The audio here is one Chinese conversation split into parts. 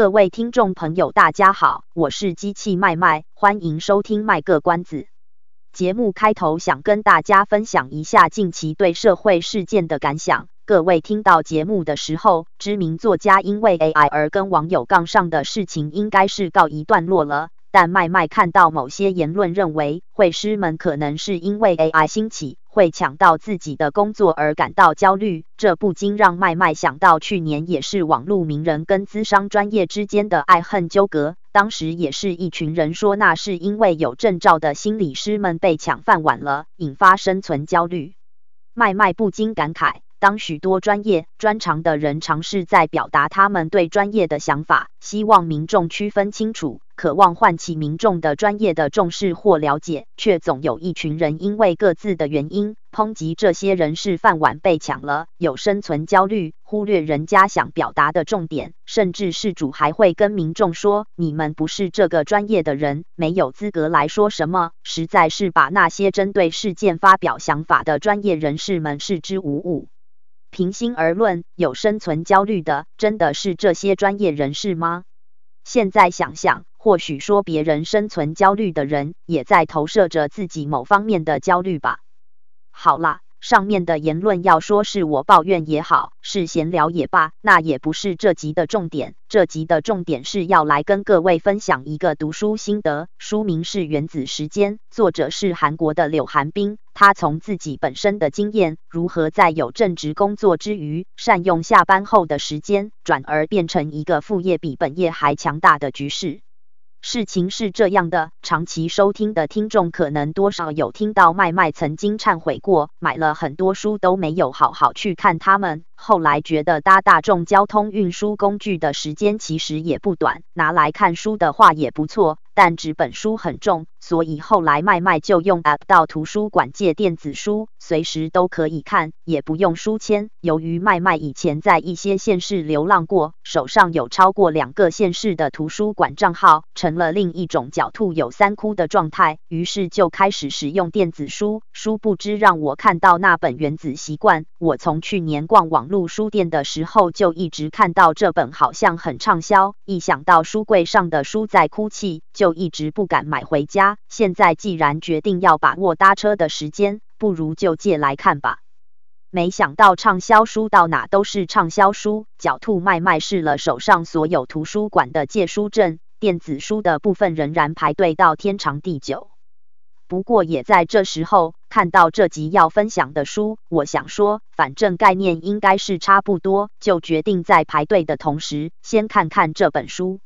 各位听众朋友，大家好，我是机器麦麦，欢迎收听卖个关子。节目开头想跟大家分享一下近期对社会事件的感想。各位听到节目的时候，知名作家因为 AI 而跟网友杠上的事情应该是告一段落了。但麦麦看到某些言论，认为会师们可能是因为 AI 兴起会抢到自己的工作而感到焦虑，这不禁让麦麦想到去年也是网络名人跟资商专业之间的爱恨纠葛，当时也是一群人说那是因为有证照的心理师们被抢饭碗了，引发生存焦虑。麦麦不禁感慨。当许多专业专长的人尝试在表达他们对专业的想法，希望民众区分清楚，渴望唤起民众的专业的重视或了解，却总有一群人因为各自的原因抨击这些人是饭碗被抢了，有生存焦虑，忽略人家想表达的重点，甚至事主还会跟民众说：“你们不是这个专业的人，没有资格来说什么。”实在是把那些针对事件发表想法的专业人士们视之无物。平心而论，有生存焦虑的真的是这些专业人士吗？现在想想，或许说别人生存焦虑的人，也在投射着自己某方面的焦虑吧。好啦。上面的言论要说是我抱怨也好，是闲聊也罢，那也不是这集的重点。这集的重点是要来跟各位分享一个读书心得，书名是《原子时间》，作者是韩国的柳寒冰。他从自己本身的经验，如何在有正职工作之余，善用下班后的时间，转而变成一个副业比本业还强大的局势。事情是这样的，长期收听的听众可能多少有听到麦麦曾经忏悔过，买了很多书都没有好好去看他们，后来觉得搭大众交通运输工具的时间其实也不短，拿来看书的话也不错。但纸本书很重，所以后来麦麦就用 App 到图书馆借电子书，随时都可以看，也不用书签。由于麦麦以前在一些县市流浪过，手上有超过两个县市的图书馆账号，成了另一种狡兔有三窟的状态，于是就开始使用电子书。殊不知让我看到那本《原子习惯》，我从去年逛网络书店的时候就一直看到这本，好像很畅销。一想到书柜上的书在哭泣，就一直不敢买回家，现在既然决定要把握搭车的时间，不如就借来看吧。没想到畅销书到哪都是畅销书，狡兔麦麦试了手上所有图书馆的借书证，电子书的部分仍然排队到天长地久。不过也在这时候看到这集要分享的书，我想说，反正概念应该是差不多，就决定在排队的同时，先看看这本书。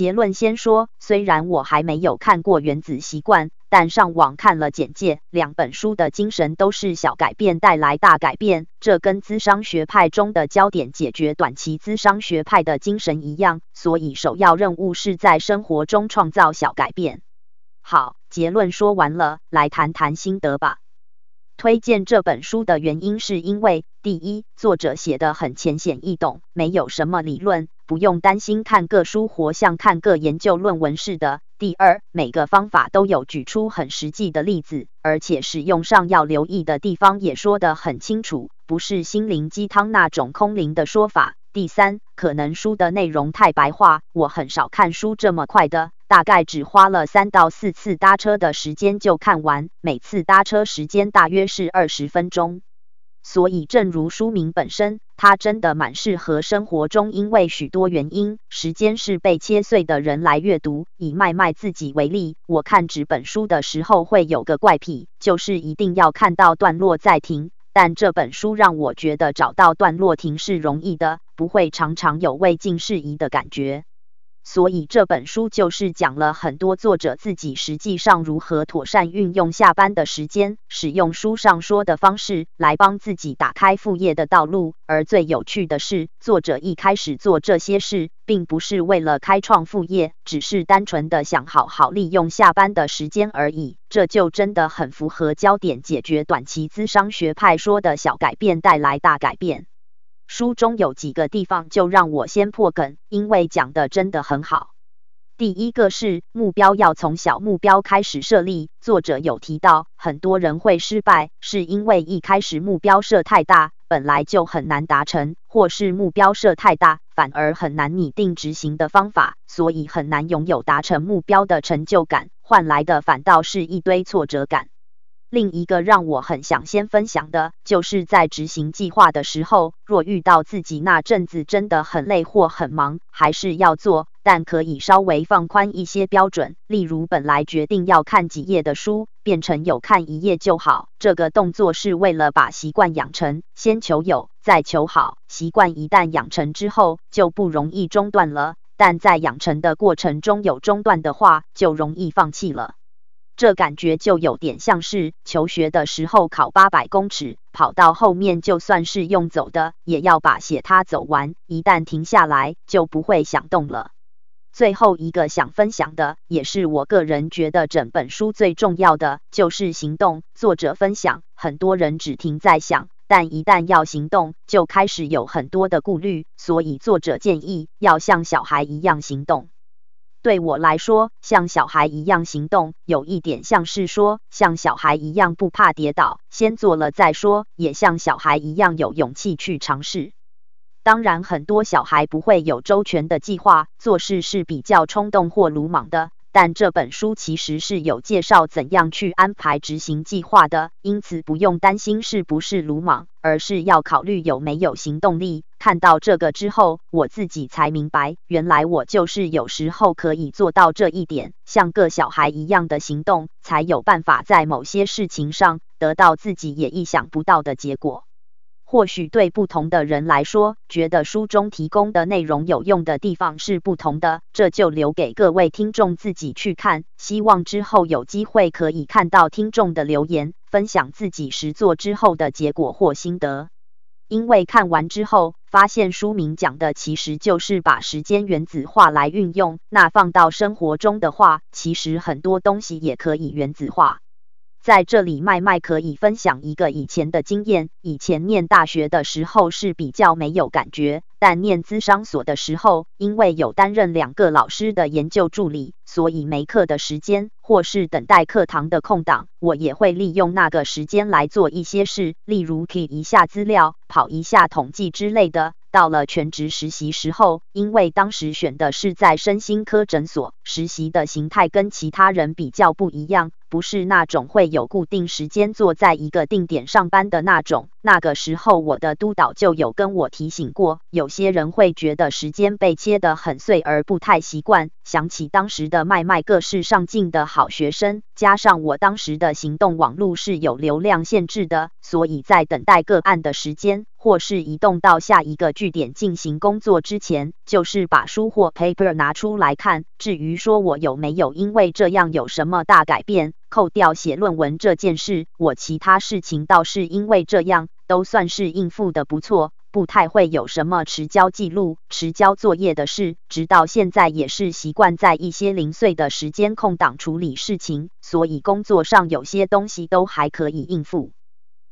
结论先说，虽然我还没有看过《原子习惯》，但上网看了简介，两本书的精神都是小改变带来大改变，这跟咨商学派中的焦点解决短期咨商学派的精神一样，所以首要任务是在生活中创造小改变。好，结论说完了，来谈谈心得吧。推荐这本书的原因是因为，第一，作者写得很浅显易懂，没有什么理论，不用担心看个书活像看个研究论文似的。第二，每个方法都有举出很实际的例子，而且使用上要留意的地方也说得很清楚，不是心灵鸡汤那种空灵的说法。第三，可能书的内容太白话，我很少看书这么快的。大概只花了三到四次搭车的时间就看完，每次搭车时间大约是二十分钟。所以，正如书名本身，它真的蛮适合生活中因为许多原因，时间是被切碎的人来阅读。以麦麦自己为例，我看纸本书的时候会有个怪癖，就是一定要看到段落再停。但这本书让我觉得找到段落停是容易的，不会常常有未尽事宜的感觉。所以这本书就是讲了很多作者自己实际上如何妥善运用下班的时间，使用书上说的方式来帮自己打开副业的道路。而最有趣的是，作者一开始做这些事，并不是为了开创副业，只是单纯的想好好利用下班的时间而已。这就真的很符合焦点解决短期咨商学派说的小改变带来大改变。书中有几个地方就让我先破梗，因为讲的真的很好。第一个是目标要从小目标开始设立。作者有提到，很多人会失败，是因为一开始目标设太大，本来就很难达成，或是目标设太大，反而很难拟定执行的方法，所以很难拥有达成目标的成就感，换来的反倒是一堆挫折感。另一个让我很想先分享的，就是在执行计划的时候，若遇到自己那阵子真的很累或很忙，还是要做，但可以稍微放宽一些标准。例如，本来决定要看几页的书，变成有看一页就好。这个动作是为了把习惯养成，先求有，再求好。习惯一旦养成之后，就不容易中断了。但在养成的过程中有中断的话，就容易放弃了。这感觉就有点像是求学的时候考八百公尺，跑到后面就算是用走的，也要把写它走完。一旦停下来，就不会想动了。最后一个想分享的，也是我个人觉得整本书最重要的，就是行动。作者分享，很多人只停在想，但一旦要行动，就开始有很多的顾虑。所以作者建议要像小孩一样行动。对我来说，像小孩一样行动，有一点像是说，像小孩一样不怕跌倒，先做了再说，也像小孩一样有勇气去尝试。当然，很多小孩不会有周全的计划，做事是比较冲动或鲁莽的。但这本书其实是有介绍怎样去安排执行计划的，因此不用担心是不是鲁莽，而是要考虑有没有行动力。看到这个之后，我自己才明白，原来我就是有时候可以做到这一点，像个小孩一样的行动，才有办法在某些事情上得到自己也意想不到的结果。或许对不同的人来说，觉得书中提供的内容有用的地方是不同的，这就留给各位听众自己去看。希望之后有机会可以看到听众的留言，分享自己实作之后的结果或心得。因为看完之后，发现书名讲的其实就是把时间原子化来运用，那放到生活中的话，其实很多东西也可以原子化。在这里，麦麦可以分享一个以前的经验。以前念大学的时候是比较没有感觉，但念咨商所的时候，因为有担任两个老师的研究助理，所以没课的时间或是等待课堂的空档，我也会利用那个时间来做一些事，例如 key 一下资料、跑一下统计之类的。到了全职实习时候，因为当时选的是在身心科诊所，实习的形态跟其他人比较不一样，不是那种会有固定时间坐在一个定点上班的那种。那个时候，我的督导就有跟我提醒过，有些人会觉得时间被切得很碎而不太习惯。想起当时的麦麦个是上进的好学生，加上我当时的行动网络是有流量限制的，所以在等待个案的时间，或是移动到下一个据点进行工作之前，就是把书或 paper 拿出来看。至于说我有没有因为这样有什么大改变，扣掉写论文这件事，我其他事情倒是因为这样，都算是应付的不错，不太会有什么迟交记录、迟交作业的事。直到现在也是习惯在一些零碎的时间空档处理事情，所以工作上有些东西都还可以应付。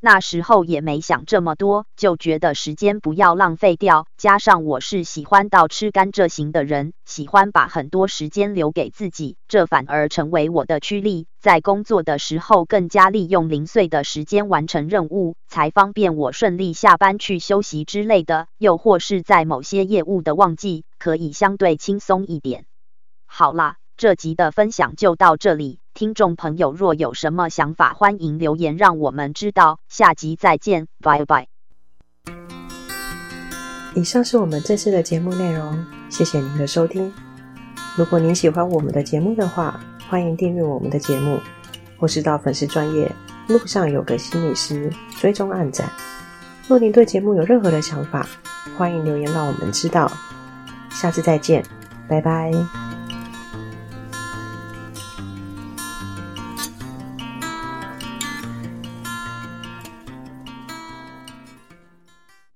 那时候也没想这么多，就觉得时间不要浪费掉。加上我是喜欢到吃甘蔗型的人，喜欢把很多时间留给自己，这反而成为我的驱力。在工作的时候，更加利用零碎的时间完成任务，才方便我顺利下班去休息之类的。又或是在某些业务的旺季，可以相对轻松一点。好啦，这集的分享就到这里。听众朋友，若有什么想法，欢迎留言让我们知道。下集再见，拜拜。以上是我们这次的节目内容，谢谢您的收听。如果您喜欢我们的节目的话，欢迎订阅我们的节目，或是到粉丝专业路上有个心理师追踪按赞。若您对节目有任何的想法，欢迎留言让我们知道。下次再见，拜拜。